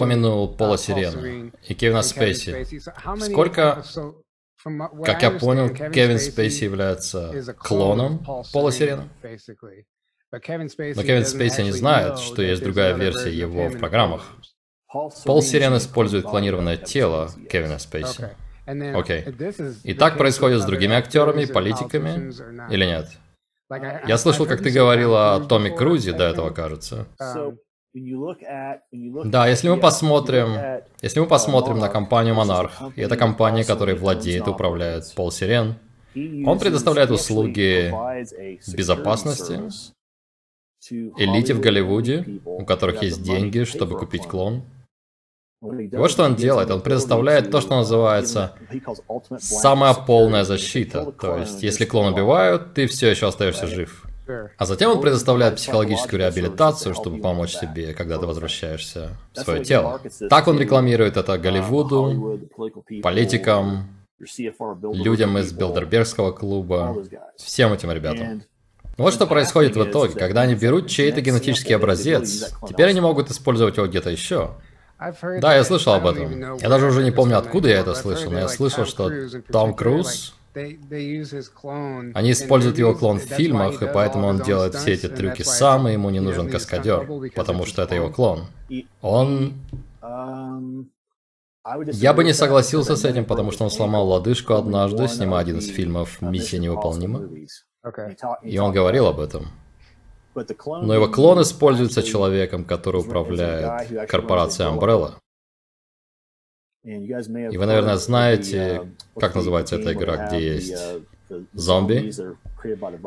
Упомянул Пола Сирену и Кевина Спейси. Сколько, как я понял, Кевин Спейси является клоном Пола Сирена? Но Кевин Спейси не знает, что есть другая версия его в программах. Пол Сирен использует клонированное тело Кевина Спейси. Окей. Okay. И так происходит с другими актерами, политиками или нет? Я слышал, как ты говорила о Томми Крузе до этого, кажется. Да, если мы посмотрим, если мы посмотрим на компанию Monarch, и это компания, которая владеет и управляет Пол Сирен, он предоставляет услуги безопасности элите в Голливуде, у которых есть деньги, чтобы купить клон. И вот что он делает. Он предоставляет то, что называется самая полная защита. То есть, если клон убивают, ты все еще остаешься жив. А затем он предоставляет психологическую реабилитацию, чтобы помочь тебе, когда ты возвращаешься в свое тело. Так он рекламирует это Голливуду, политикам, людям из Билдербергского клуба, всем этим ребятам. Вот что происходит в итоге, когда они берут чей-то генетический образец, теперь они могут использовать его где-то еще. Да, я слышал об этом. Я даже уже не помню, откуда я это слышал, но я слышал, что Том Круз они используют его клон в фильмах, и поэтому он делает все эти трюки сам, и ему не нужен каскадер, потому что это его клон. Он... Я бы не согласился с этим, потому что он сломал лодыжку однажды, снимая один из фильмов «Миссия невыполнима». И он говорил об этом. Но его клон используется человеком, который управляет корпорацией Umbrella. И вы, наверное, знаете, как называется эта игра, где есть зомби,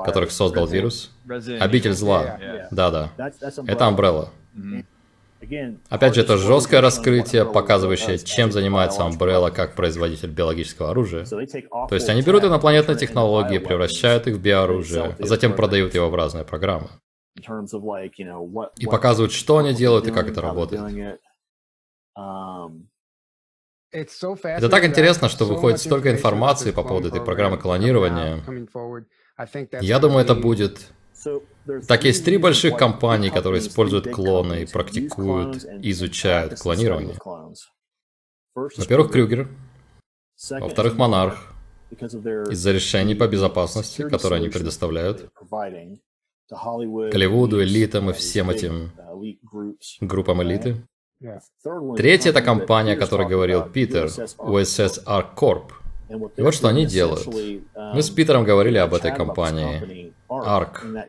которых создал вирус. Обитель зла. Да-да. Это Umbrella. Опять же, это жесткое раскрытие, показывающее, чем занимается Umbrella как производитель биологического оружия. То есть они берут инопланетные технологии, превращают их в биооружие, а затем продают его в разные программы. И показывают, что они делают и как это работает. Это так интересно, что выходит столько информации по поводу этой программы клонирования. Я думаю, это будет... Так, есть три больших компании, которые используют клоны и практикуют, изучают клонирование. Во-первых, Крюгер. Во-вторых, Монарх. Из-за решений по безопасности, которые они предоставляют. Голливуду, элитам и всем этим группам элиты. Третья – это компания, о которой говорил Питер, USS Ark Corp. И вот что они делают. Мы с Питером говорили об этой компании. ARC.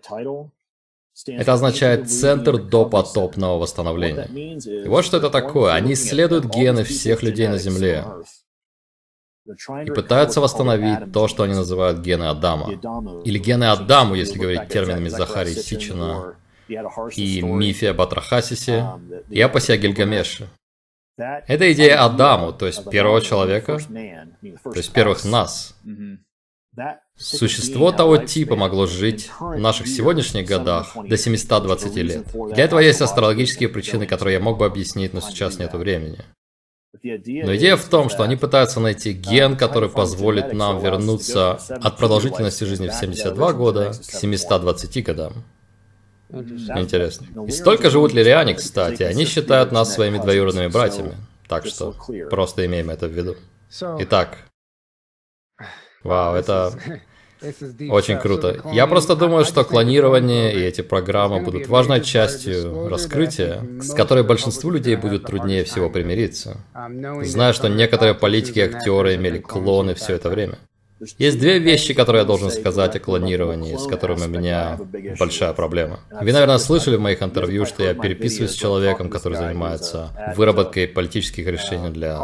Это означает Центр допотопного восстановления. И вот что это такое. Они исследуют гены всех людей на Земле и пытаются восстановить то, что они называют гены Адама. Или гены Адаму, если говорить терминами Захарии Сичина и мифе об Атрахасисе и апосе Гильгамеше. Это идея Адаму, то есть первого человека, то есть первых нас. Существо того типа могло жить в наших сегодняшних годах до 720 лет. Для этого есть астрологические причины, которые я мог бы объяснить, но сейчас нет времени. Но идея в том, что они пытаются найти ген, который позволит нам вернуться от продолжительности жизни в 72 года к 720 годам. Интересно. И столько живут лириане, кстати, они считают нас своими двоюродными братьями. Так что просто имеем это в виду. Итак. Вау, это очень круто. Я просто думаю, что клонирование и эти программы будут важной частью раскрытия, с которой большинству людей будет труднее всего примириться. Зная, что некоторые политики и актеры имели клоны все это время. Есть две вещи, которые я должен сказать о клонировании, с которыми у меня большая проблема. Вы, наверное, слышали в моих интервью, что я переписываюсь с человеком, который занимается выработкой политических решений для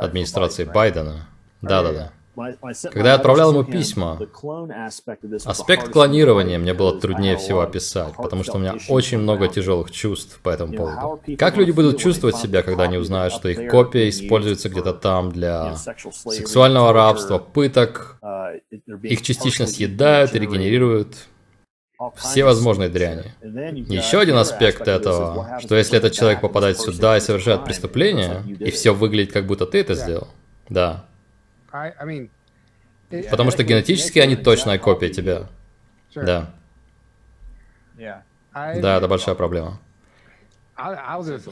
администрации Байдена. Да-да-да. Когда я отправлял ему письма, аспект клонирования мне было труднее всего описать, потому что у меня очень много тяжелых чувств по этому поводу. Как люди будут чувствовать себя, когда они узнают, что их копия используется где-то там для сексуального рабства, пыток, их частично съедают и регенерируют, все возможные дряни. Еще один аспект этого, что если этот человек попадает сюда и совершает преступление, и все выглядит как будто ты это сделал, да, Потому что генетически они точная копия тебя. Да. Да, это большая проблема.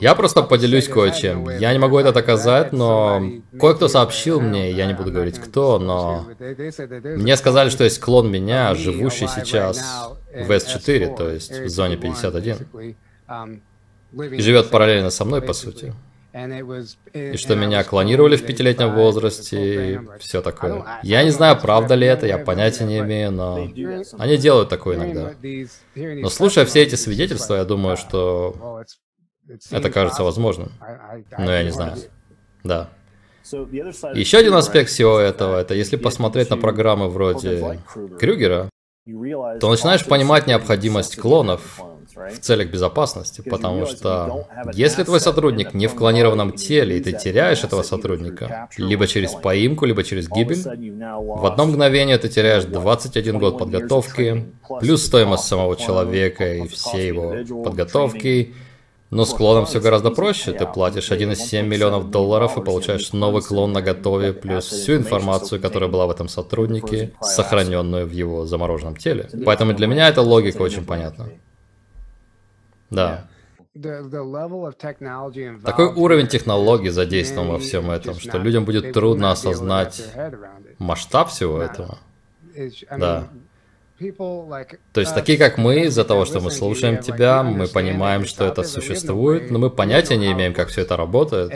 Я просто поделюсь кое-чем. Я не могу это доказать, но кое-кто сообщил мне, я не буду говорить кто, но мне сказали, что есть клон меня, живущий сейчас в S4, то есть в зоне 51, и живет параллельно со мной, по сути. И что меня клонировали в пятилетнем возрасте и все такое. Я не знаю, правда ли это, я понятия не имею, но они делают такое иногда. Но слушая все эти свидетельства, я думаю, что это кажется возможным. Но я не знаю. Да. Еще один аспект всего этого, это если посмотреть на программы вроде Крюгера, то начинаешь понимать необходимость клонов в целях безопасности, потому что если твой сотрудник не в клонированном теле, и ты теряешь этого сотрудника, либо через поимку, либо через гибель, в одно мгновение ты теряешь 21 год подготовки, плюс стоимость самого человека и всей его подготовки, но с клоном все гораздо проще. Ты платишь 1,7 миллионов долларов и получаешь новый клон на готове, плюс всю информацию, которая была в этом сотруднике, сохраненную в его замороженном теле. Поэтому для меня эта логика очень понятна. Да. Такой уровень технологий задействован во всем этом, что людям будет трудно осознать масштаб всего этого. Да. То есть такие, как мы, из-за того, что мы слушаем тебя, мы понимаем, что это существует, но мы понятия не имеем, как все это работает.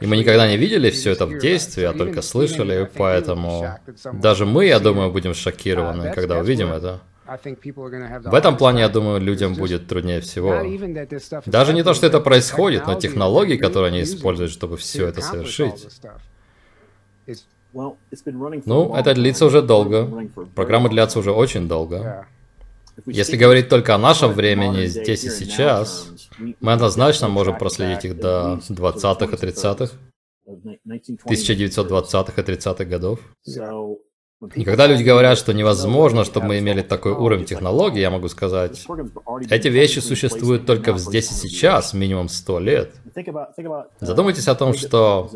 И мы никогда не видели все это в действии, а только слышали, поэтому даже мы, я думаю, будем шокированы, когда увидим это. В этом плане, я думаю, людям будет труднее всего. Даже не то, что это происходит, но технологии, которые они используют, чтобы все это совершить. Ну, это длится уже долго. Программы длятся уже очень долго. Если говорить только о нашем времени, здесь и сейчас, мы однозначно можем проследить их до 20-х и 30-х, 1920-х и 30-х годов. И когда люди говорят, что невозможно, чтобы мы имели такой уровень технологий, я могу сказать, эти вещи существуют только здесь и сейчас, минимум 100 лет. Задумайтесь о том, что,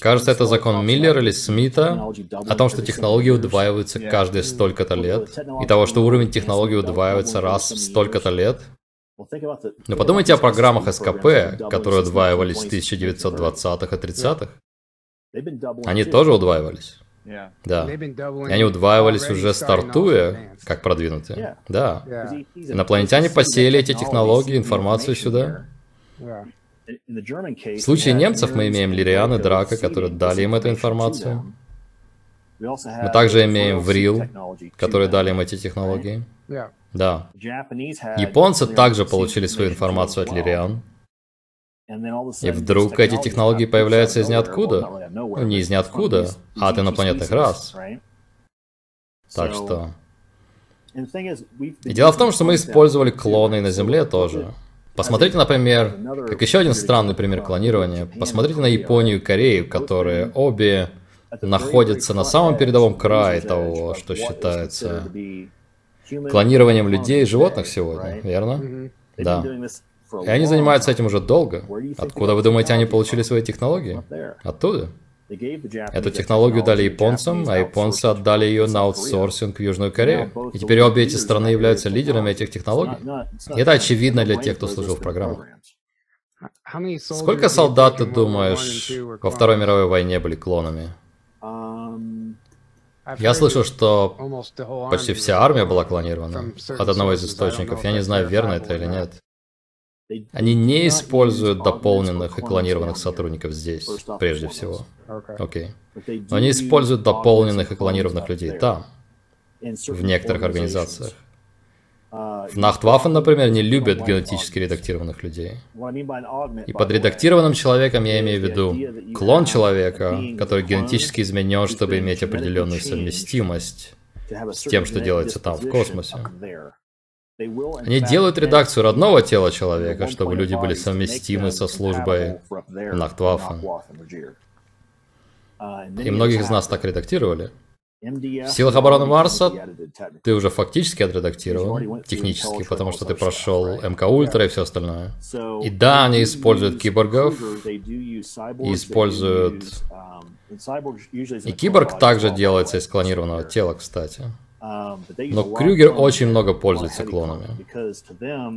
кажется, это закон Миллера или Смита, о том, что технологии удваиваются каждые столько-то лет, и того, что уровень технологий удваивается раз в столько-то лет. Но подумайте о программах СКП, которые удваивались в 1920-х и 30-х. Они тоже удваивались. Да. И они удваивались уже стартуя, как продвинутые. Да. Инопланетяне посеяли эти технологии, информацию сюда. В случае немцев мы имеем Лириан и Драка, которые дали им эту информацию. Мы также имеем Врил, которые дали им эти технологии. Да. Японцы также получили свою информацию от Лириан. И вдруг эти технологии появляются из ниоткуда. Ну, не из ниоткуда, а от инопланетных рас. Так что... И дело в том, что мы использовали клоны на Земле тоже. Посмотрите, например, как еще один странный пример клонирования. Посмотрите на Японию и Корею, которые обе находятся на самом передовом крае того, что считается клонированием людей и животных сегодня, верно? Да. И они занимаются этим уже долго. Откуда вы думаете, они получили свои технологии? Оттуда. Эту технологию дали японцам, а японцы отдали ее на аутсорсинг в Южную Корею. И теперь обе эти страны являются лидерами этих технологий. И это очевидно для тех, кто служил в программах. Сколько солдат, ты думаешь, во Второй мировой войне были клонами? Я слышал, что почти вся армия была клонирована от одного из источников. Я не знаю, верно это или нет. Они не используют дополненных и клонированных сотрудников здесь, прежде всего. Окей. Okay. Но они используют дополненных и клонированных людей там, в некоторых организациях. В Нахтваффен, например, не любят генетически редактированных людей. И под редактированным человеком я имею в виду клон человека, который генетически изменен, чтобы иметь определенную совместимость с тем, что делается там, в космосе. Они делают редакцию родного тела человека, чтобы люди были совместимы со службой Нахтваффен. И многих из нас так редактировали. В силах обороны Марса ты уже фактически отредактирован, технически, потому что ты прошел МК Ультра и все остальное. И да, они используют киборгов, и используют... И киборг также делается из клонированного тела, кстати. Но Крюгер очень много пользуется клонами,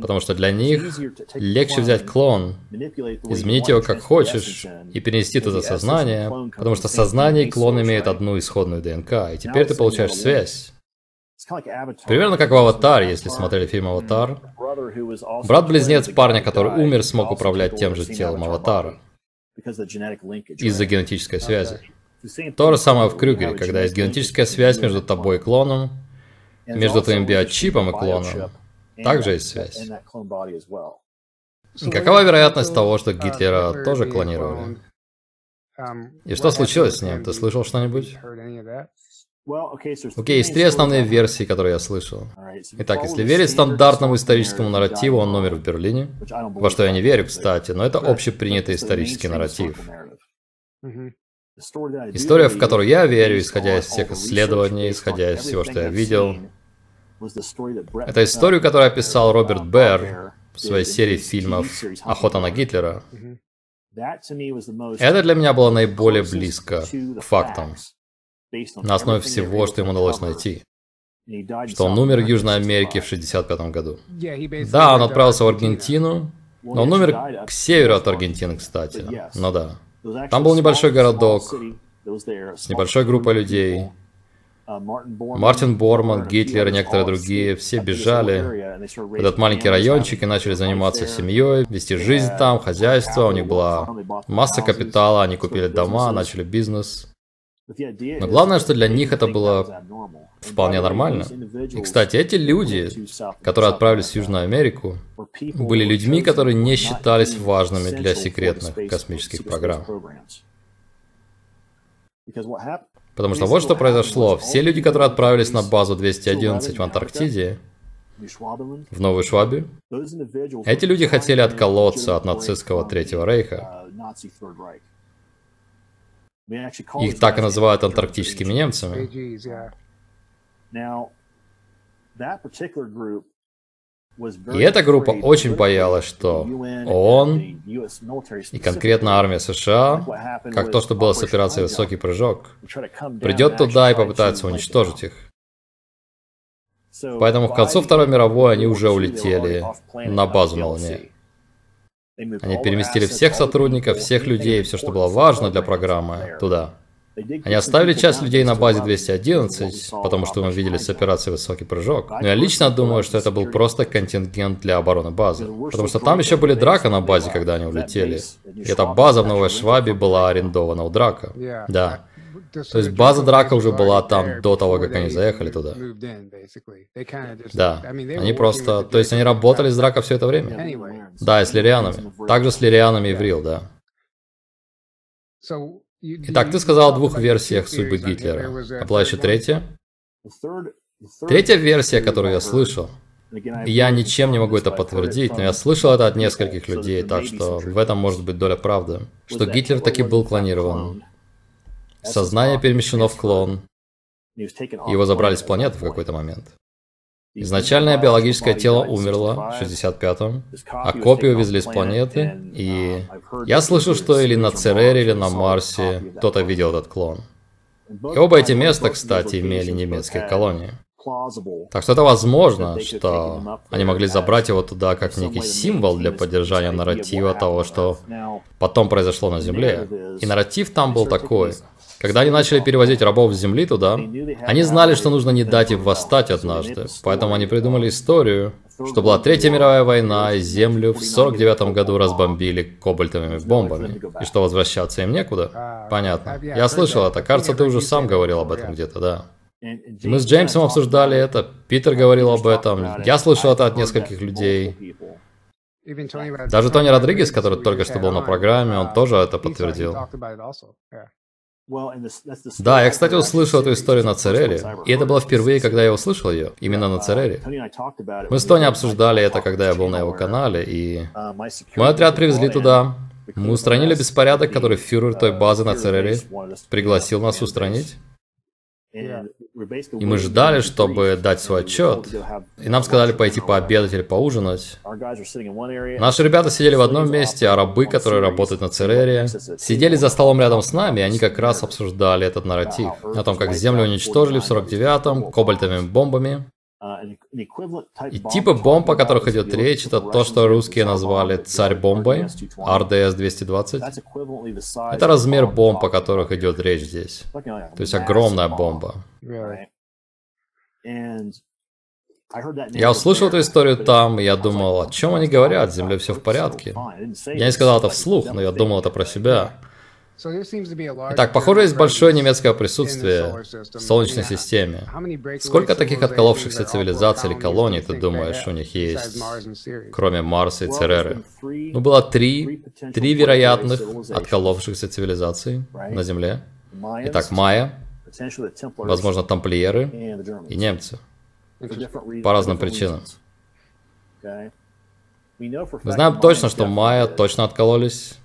потому что для них легче взять клон, изменить его как хочешь и перенести туда сознание, потому что сознание и клон имеют одну исходную ДНК, и теперь ты получаешь связь. Примерно как в «Аватаре», если смотрели фильм «Аватар». Брат-близнец парня, который умер, смог управлять тем же телом Аватара из-за генетической связи. То же самое в Крюгере, когда есть генетическая связь между тобой и клоном, между твоим биочипом и клоном, также есть связь. Какова вероятность того, что Гитлера тоже клонировали? И что случилось с ним? Ты слышал что-нибудь? Окей, есть три основные версии, которые я слышал. Итак, если верить стандартному историческому нарративу, он умер в Берлине, во что я не верю, кстати, но это общепринятый исторический нарратив. История, в которую я верю, исходя из всех исследований, исходя из всего, что я видел, это историю, которую описал Роберт Берр в своей серии фильмов «Охота на Гитлера». Это для меня было наиболее близко к фактам, на основе всего, что ему удалось найти. Что он умер в Южной Америке в 1965 году. Да, он отправился в Аргентину, но он умер к северу от Аргентины, кстати. Ну да. Там был небольшой городок с небольшой группой людей. Мартин Борман, Гитлер и некоторые другие, все бежали. в этот маленький райончик и начали заниматься семьей, вести жизнь там, хозяйство, у них была масса капитала, они купили дома, начали бизнес. Но главное, что для них это было вполне нормально. И, кстати, эти люди, которые отправились в Южную Америку, были людьми, которые не считались важными для секретных космических программ. Потому что вот что произошло. Все люди, которые отправились на базу 211 в Антарктиде, в Новой Швабе, эти люди хотели отколоться от нацистского Третьего Рейха. Их так и называют антарктическими немцами. И эта группа очень боялась, что ООН и конкретно армия США, как то, что было с операцией «Высокий прыжок», придет туда и попытается уничтожить их. Поэтому к концу Второй мировой они уже улетели на базу на Луне. Они переместили всех сотрудников, всех людей, все, что было важно для программы, туда. Они оставили часть людей на базе 211, потому что мы видели с операцией «Высокий прыжок». Но я лично думаю, что это был просто контингент для обороны базы. Потому что там еще были драка на базе, когда они улетели. И эта база в Новой Швабе была арендована у драка. Да. То есть база драка уже была там до того, как они заехали туда. Да, они просто... То есть они работали с драка все это время? Да, и с лирианами. Также с лирианами и Врил, да. Итак, ты сказал о двух версиях судьбы Гитлера. А была еще третья? Третья версия, которую я слышал, я ничем не могу это подтвердить, но я слышал это от нескольких людей, так что в этом может быть доля правды, что Гитлер таки был клонирован. Сознание перемещено в клон. Его забрали с планеты в какой-то момент. Изначальное биологическое тело умерло в 65-м, а копию увезли с планеты, и я слышу, что или на Церере, или на Марсе кто-то видел этот клон. И оба эти места, кстати, имели немецкие колонии. Так что это возможно, что они могли забрать его туда как некий символ для поддержания нарратива того, что потом произошло на Земле. И нарратив там был такой. Когда они начали перевозить рабов с земли туда, они знали, что нужно не дать им восстать однажды, поэтому они придумали историю, что была Третья мировая война, и землю в 49 году разбомбили кобальтовыми бомбами, и что возвращаться им некуда. Понятно. Я слышал это, кажется, ты уже сам говорил об этом где-то, да. Мы с Джеймсом обсуждали это, Питер говорил об этом, я слышал это от нескольких людей. Даже Тони Родригес, который только что был на программе, он тоже это подтвердил. Да, я, кстати, услышал эту историю на Церере, и это было впервые, когда я услышал ее, именно на Церере. Мы с Тони обсуждали это, когда я был на его канале, и мой отряд привезли туда. Мы устранили беспорядок, который фюрер той базы на Церере пригласил нас устранить. И мы ждали, чтобы дать свой отчет. И нам сказали пойти пообедать или поужинать. Наши ребята сидели в одном месте, а рабы, которые работают на Церере, сидели за столом рядом с нами, и они как раз обсуждали этот нарратив. О том, как Землю уничтожили в 49-м кобальтовыми бомбами. И типы бомб, о которых идет речь, это то, что русские назвали царь-бомбой, RDS-220. Это размер бомб, о которых идет речь здесь. То есть огромная бомба. Я услышал эту историю там, и я думал, о чем они говорят, с Землей все в порядке. Я не сказал это вслух, но я думал это про себя. Итак, похоже, есть большое немецкое присутствие в Солнечной системе. Сколько таких отколовшихся цивилизаций или колоний, ты думаешь, у них есть, кроме Марса и Цереры? Ну, было три, три вероятных отколовшихся цивилизаций на Земле. Итак, майя, возможно, тамплиеры и немцы. По разным причинам. Мы знаем точно, что майя точно откололись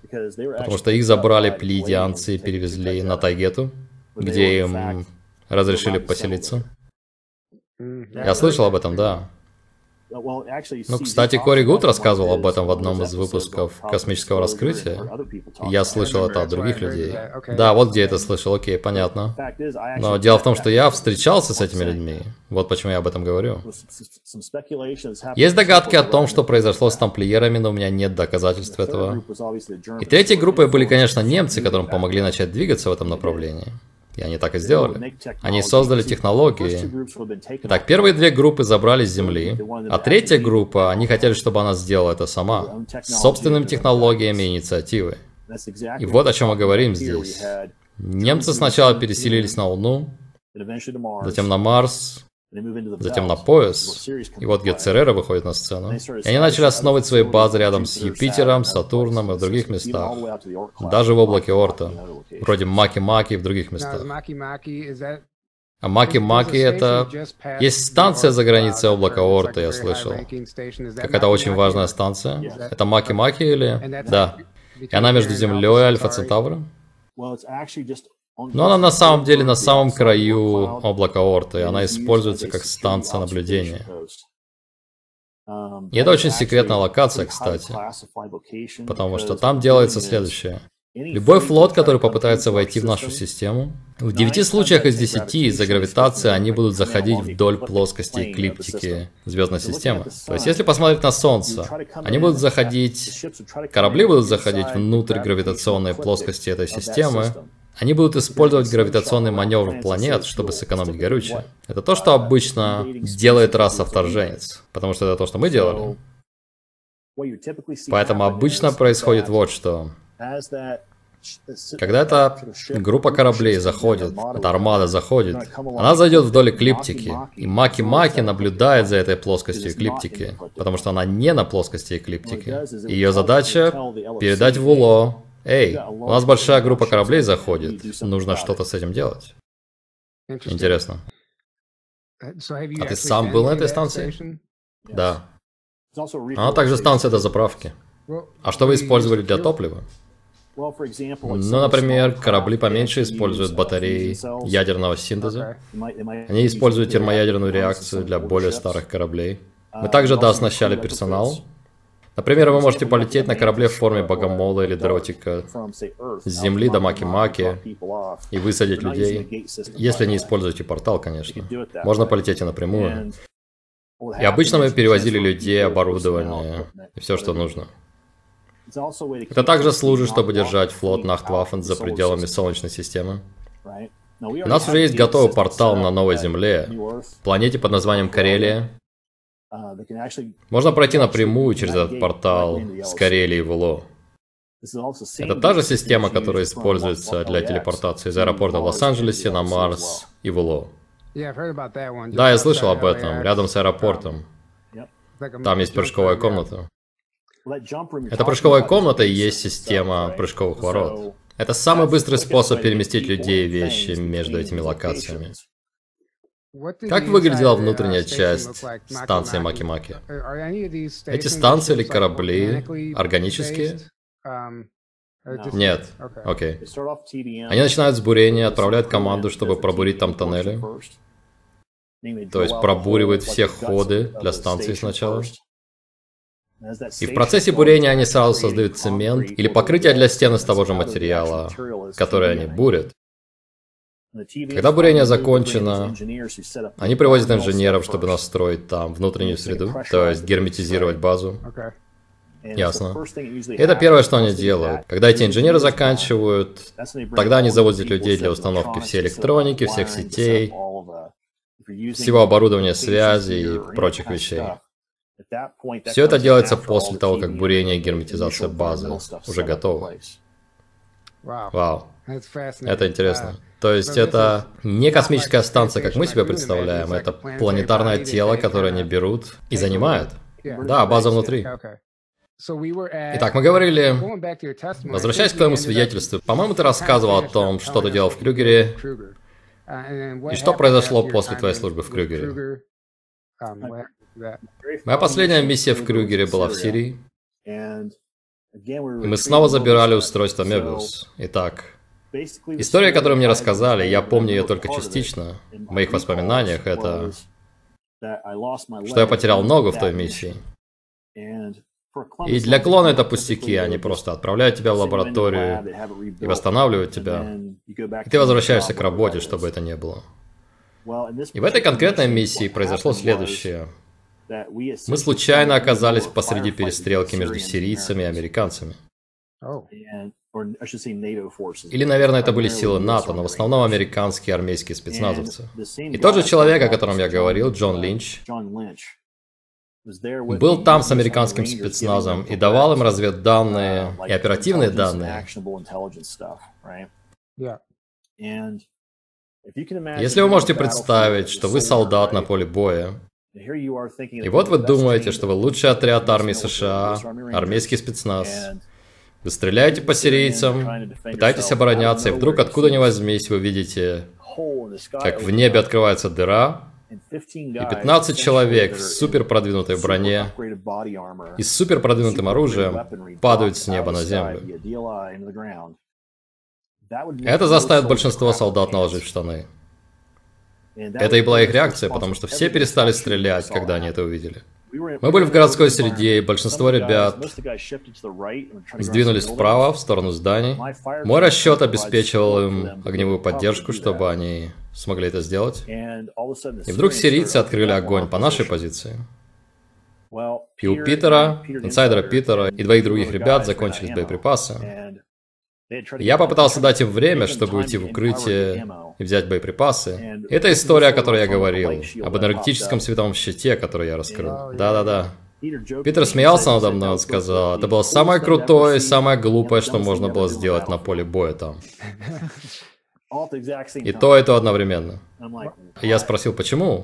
потому что их забрали плидианцы и перевезли на Тайгету, где им разрешили поселиться. Я слышал об этом, да. Ну, кстати, Кори Гуд рассказывал об этом в одном из выпусков космического раскрытия. Я слышал это от других людей. Да, вот где это слышал, окей, понятно. Но дело в том, что я встречался с этими людьми. Вот почему я об этом говорю. Есть догадки о том, что произошло с тамплиерами, но у меня нет доказательств этого. И третьей группой были, конечно, немцы, которым помогли начать двигаться в этом направлении. И они так и сделали. Они создали технологии. Итак, первые две группы забрали с Земли, а третья группа, они хотели, чтобы она сделала это сама, с собственными технологиями и инициативой. И вот о чем мы говорим здесь. Немцы сначала переселились на Луну, затем на Марс, затем на пояс. И вот Гетцерера выходит на сцену. И они начали основывать свои базы рядом с Юпитером, Сатурном и в других местах. Даже в облаке Орта. Вроде Маки-Маки и в других местах. А Маки-Маки это... Есть станция за границей облака Орта, я слышал. Какая-то очень важная станция. Это Маки-Маки или... Да. И она между Землей и Альфа Центавром? Но она на самом деле на самом краю облака Орта, и она используется как станция наблюдения. И это очень секретная локация, кстати, потому что там делается следующее. Любой флот, который попытается войти в нашу систему, в 9 случаях из 10 из-за гравитации они будут заходить вдоль плоскости эклиптики звездной системы. То есть, если посмотреть на Солнце, они будут заходить, корабли будут заходить внутрь гравитационной плоскости этой системы, они будут использовать гравитационный маневр планет, чтобы сэкономить горючее. Это то, что обычно делает раса-вторженец, потому что это то, что мы делали. Поэтому обычно происходит вот что. Когда эта группа кораблей заходит, эта армада заходит, она зайдет вдоль эклиптики, и Маки-Маки наблюдает за этой плоскостью эклиптики, потому что она не на плоскости эклиптики. Ее задача передать в УЛО Эй, у нас большая группа кораблей заходит. Нужно что-то с этим делать. Интересно. А ты сам был на этой станции? Да. Она также станция до заправки. А что вы использовали для топлива? Ну, например, корабли поменьше используют батареи ядерного синтеза. Они используют термоядерную реакцию для более старых кораблей. Мы также дооснащали персонал, Например, вы можете полететь на корабле в форме богомола или дротика с земли до Маки-Маки и высадить людей, если не используете портал, конечно. Можно полететь и напрямую. И обычно мы перевозили людей, оборудование и все, что нужно. Это также служит, чтобы держать флот Нахтваффен за пределами Солнечной системы. У нас уже есть готовый портал на Новой Земле, планете под названием Карелия, Можно пройти напрямую через этот портал с Карелии в Уло. Это та же система, которая используется для телепортации из аэропорта в Лос-Анджелесе на Марс и в Уло. Да, я слышал об этом, рядом с аэропортом. Там есть прыжковая комната. Эта прыжковая комната и есть система прыжковых ворот. Это самый быстрый способ переместить людей и вещи между этими локациями. Как выглядела внутренняя часть станции Маки-Маки? Эти станции или корабли органические? Нет. Окей. Okay. Они начинают с бурения, отправляют команду, чтобы пробурить там тоннели. То есть пробуривают все ходы для станции сначала. И в процессе бурения они сразу создают цемент или покрытие для стен из того же материала, который они бурят. Когда бурение закончено, они привозят инженеров, чтобы настроить там внутреннюю среду, то есть герметизировать базу. Ясно. Это первое, что они делают. Когда эти инженеры заканчивают, тогда они завозят людей для установки всей электроники, всех сетей, всего оборудования связи и прочих вещей. Все это делается после того, как бурение и герметизация базы уже готовы. Вау. Это интересно. То есть это не космическая станция, как мы себе представляем, это планетарное тело, которое они берут и занимают. Да, база внутри. Итак, мы говорили, возвращаясь к твоему свидетельству, по-моему, ты рассказывал о том, что ты делал в Крюгере, и что произошло после твоей службы в Крюгере. Моя последняя миссия в Крюгере была в Сирии, и мы снова забирали устройство Мебиус. Итак, история, которую мне рассказали, я помню ее только частично, в моих воспоминаниях, это что я потерял ногу в той миссии. И для клона это пустяки, они просто отправляют тебя в лабораторию и восстанавливают тебя. И ты возвращаешься к работе, чтобы это не было. И в этой конкретной миссии произошло следующее. Мы случайно оказались посреди перестрелки между сирийцами и американцами. Или, наверное, это были силы НАТО, но в основном американские армейские спецназовцы. И тот же человек, о котором я говорил, Джон Линч, был там с американским спецназом и давал им разведданные и оперативные данные. Если вы можете представить, что вы солдат на поле боя, и вот вы думаете, что вы лучший отряд армии США, армейский спецназ. Вы стреляете по сирийцам, пытаетесь обороняться, и вдруг откуда ни возьмись вы видите, как в небе открывается дыра, и 15 человек в супер продвинутой броне и с супер продвинутым оружием падают с неба на землю. Это заставит большинство солдат наложить штаны. Это и была их реакция, потому что все перестали стрелять, когда они это увидели. Мы были в городской среде, и большинство ребят сдвинулись вправо, в сторону зданий. Мой расчет обеспечивал им огневую поддержку, чтобы они смогли это сделать. И вдруг сирийцы открыли огонь по нашей позиции. И у Питера, инсайдера Питера и двоих других ребят закончились боеприпасы. Я попытался дать им время, чтобы уйти в укрытие и взять боеприпасы. Это история, о которой я говорил, об энергетическом световом щите, который я раскрыл. Да-да-да. Питер смеялся надо мной, он сказал, это было самое крутое самое глупое, что можно было сделать на поле боя там. И то, и то одновременно. Я спросил, почему?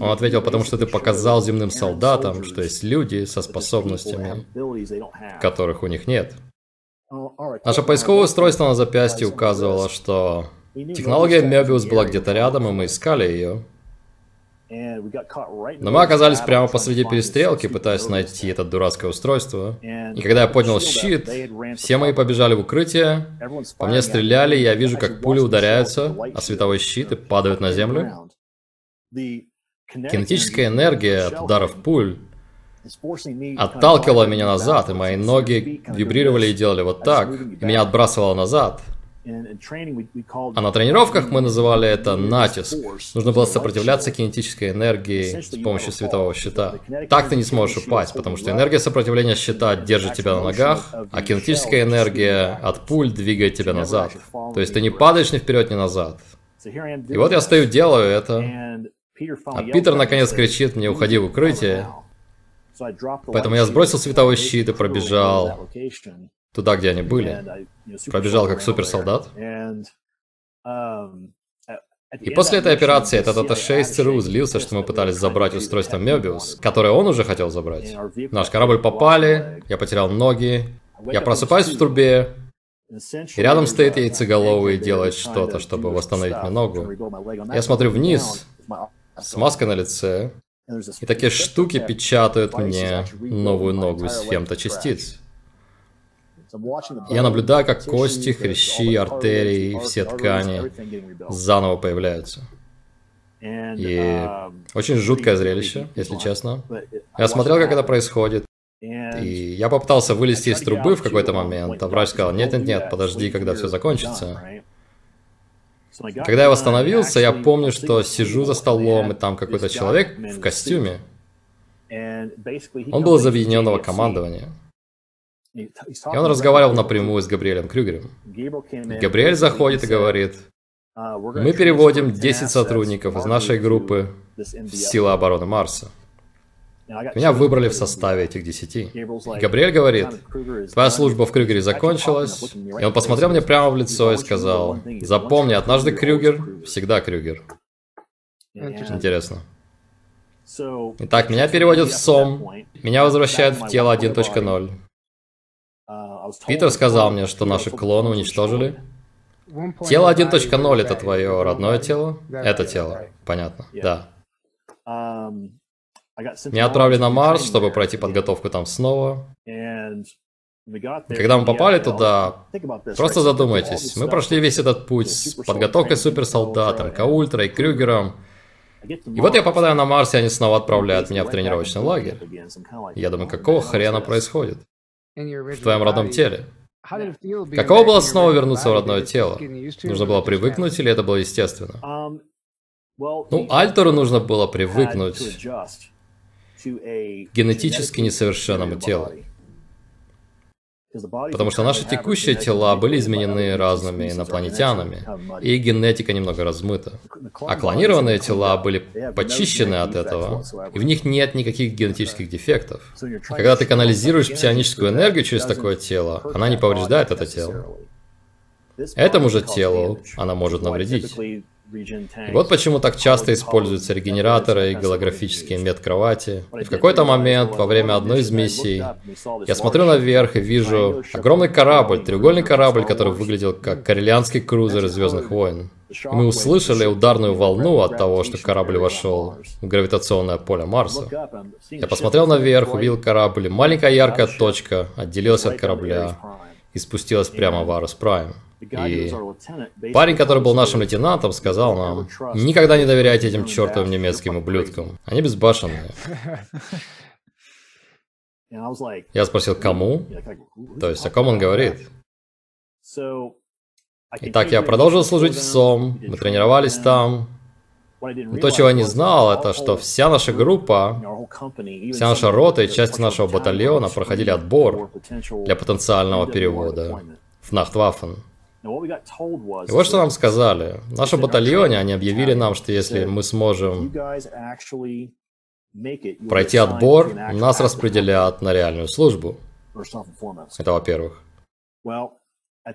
Он ответил, потому что ты показал земным солдатам, что есть люди со способностями, которых у них нет. Наше поисковое устройство на запястье указывало, что технология Möbius была где-то рядом, и мы искали ее. Но мы оказались прямо посреди перестрелки, пытаясь найти это дурацкое устройство. И когда я поднял щит, все мои побежали в укрытие, по мне стреляли, и я вижу, как пули ударяются о световой щит и падают на землю. Кинетическая энергия от ударов пуль отталкивала меня назад, и мои ноги вибрировали и делали вот так, и меня отбрасывало назад. А на тренировках мы называли это натиск. Нужно было сопротивляться кинетической энергии с помощью светового щита. Так ты не сможешь упасть, потому что энергия сопротивления щита держит тебя на ногах, а кинетическая энергия от пуль двигает тебя назад. То есть ты не падаешь ни вперед, ни назад. И вот я стою, делаю это, а Питер наконец кричит мне, уходи в укрытие. Поэтому я сбросил световой щит и пробежал туда, где они были. Пробежал как суперсолдат. Um, и после этой операции этот АТ-6 ЦРУ злился, что мы пытались забрать устройство Мебиус, которое он уже хотел забрать. Наш корабль попали, я потерял ноги, я просыпаюсь в трубе, и рядом стоит яйцеголовый и делает что-то, чтобы восстановить мне ногу. Я смотрю вниз, с маской на лице, и такие штуки печатают мне новую ногу из фемточастиц. Я наблюдаю, как кости, хрящи, артерии и все ткани заново появляются. И um, очень жуткое зрелище, если честно. Я смотрел, как это происходит, и я попытался вылезти из трубы в какой-то момент, а врач сказал, нет-нет-нет, подожди, когда все закончится. Когда я восстановился, я помню, что сижу за столом, и там какой-то человек в костюме. Он был из объединенного командования. И он разговаривал напрямую с Габриэлем Крюгером. Габриэль заходит и говорит, мы переводим 10 сотрудников из нашей группы в Силы обороны Марса. Меня выбрали в составе этих десяти. Габриэль говорит, твоя служба в Крюгере закончилась. И он посмотрел мне прямо в лицо и сказал, запомни, однажды Крюгер, всегда Крюгер. Интересно. Итак, меня переводят в СОМ, меня возвращают в тело 1.0. Питер сказал мне, что наши клоны уничтожили. Тело 1.0 это твое родное тело? Это тело, понятно, да. Меня отправили на Марс, чтобы пройти подготовку там снова. Когда мы попали туда, просто задумайтесь, мы прошли весь этот путь с подготовкой суперсолдатом, Каультра и Крюгером. И вот я попадаю на Марс, и они снова отправляют меня в тренировочный лагерь. Я думаю, какого хрена происходит? В твоем родном теле. Каково было снова вернуться в родное тело? Нужно было привыкнуть или это было естественно? Ну, Альтеру нужно было привыкнуть генетически несовершенному телу. Потому что наши текущие тела были изменены разными инопланетянами, и генетика немного размыта. А клонированные тела были почищены от этого, и в них нет никаких генетических дефектов. А когда ты канализируешь псионическую энергию через такое тело, она не повреждает это тело. Этому же телу она может навредить. И вот почему так часто используются регенераторы и голографические медкровати. И в какой-то момент, во время одной из миссий, я смотрю наверх и вижу огромный корабль, треугольный корабль, который выглядел как коррелианский крузер из Звездных войн. И мы услышали ударную волну от того, что корабль вошел в гравитационное поле Марса. Я посмотрел наверх, увидел корабль, маленькая яркая точка отделилась от корабля и спустилась прямо в Арус Прайм. И парень, который был нашим лейтенантом, сказал нам, никогда не доверяйте этим чертовым немецким ублюдкам. Они безбашенные. Я спросил, кому? То есть, о ком он говорит? Итак, я продолжил служить в СОМ, мы тренировались там. Но то, чего я не знал, это что вся наша группа, вся наша рота и часть нашего батальона проходили отбор для потенциального перевода в Нахтваффен. И вот что нам сказали. В нашем батальоне они объявили нам, что если мы сможем пройти отбор, нас распределят на реальную службу. Это во-первых.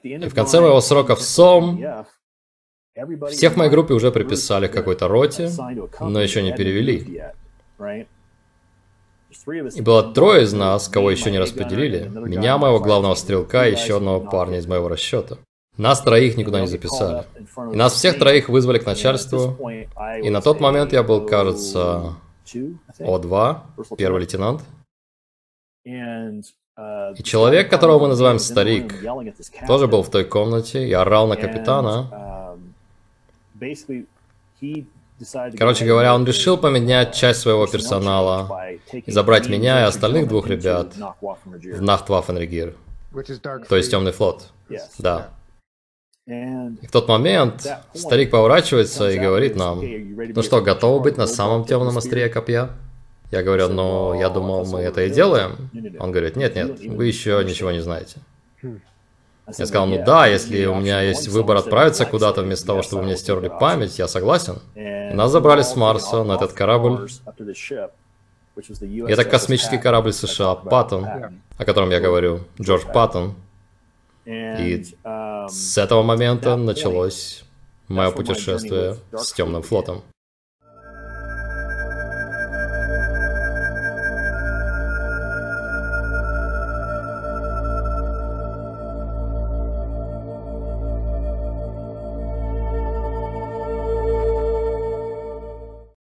И в конце моего срока в СОМ всех в моей группе уже приписали к какой-то роте, но еще не перевели. И было трое из нас, кого еще не распределили. Меня, моего главного стрелка и еще одного парня из моего расчета. Нас троих никуда не записали. И нас всех троих вызвали к начальству. И на тот момент я был, кажется, О2, первый лейтенант. И человек, которого мы называем старик, тоже был в той комнате и орал на капитана. Короче говоря, он решил поменять часть своего персонала и забрать меня и остальных двух ребят в Нахтваффенрегир, то есть Темный флот. Да. И в тот момент старик поворачивается и говорит нам, ну что, готовы быть на самом темном острие копья? Я говорю, ну, я думал, мы это и делаем. Он говорит, нет, нет, вы еще ничего не знаете. Я сказал, ну да, если у меня есть выбор отправиться куда-то вместо того, чтобы мне стерли память, я согласен. И нас забрали с Марса на этот корабль. И это космический корабль США Паттон, о котором я говорю, Джордж Паттон. И с этого момента началось мое путешествие с темным флотом.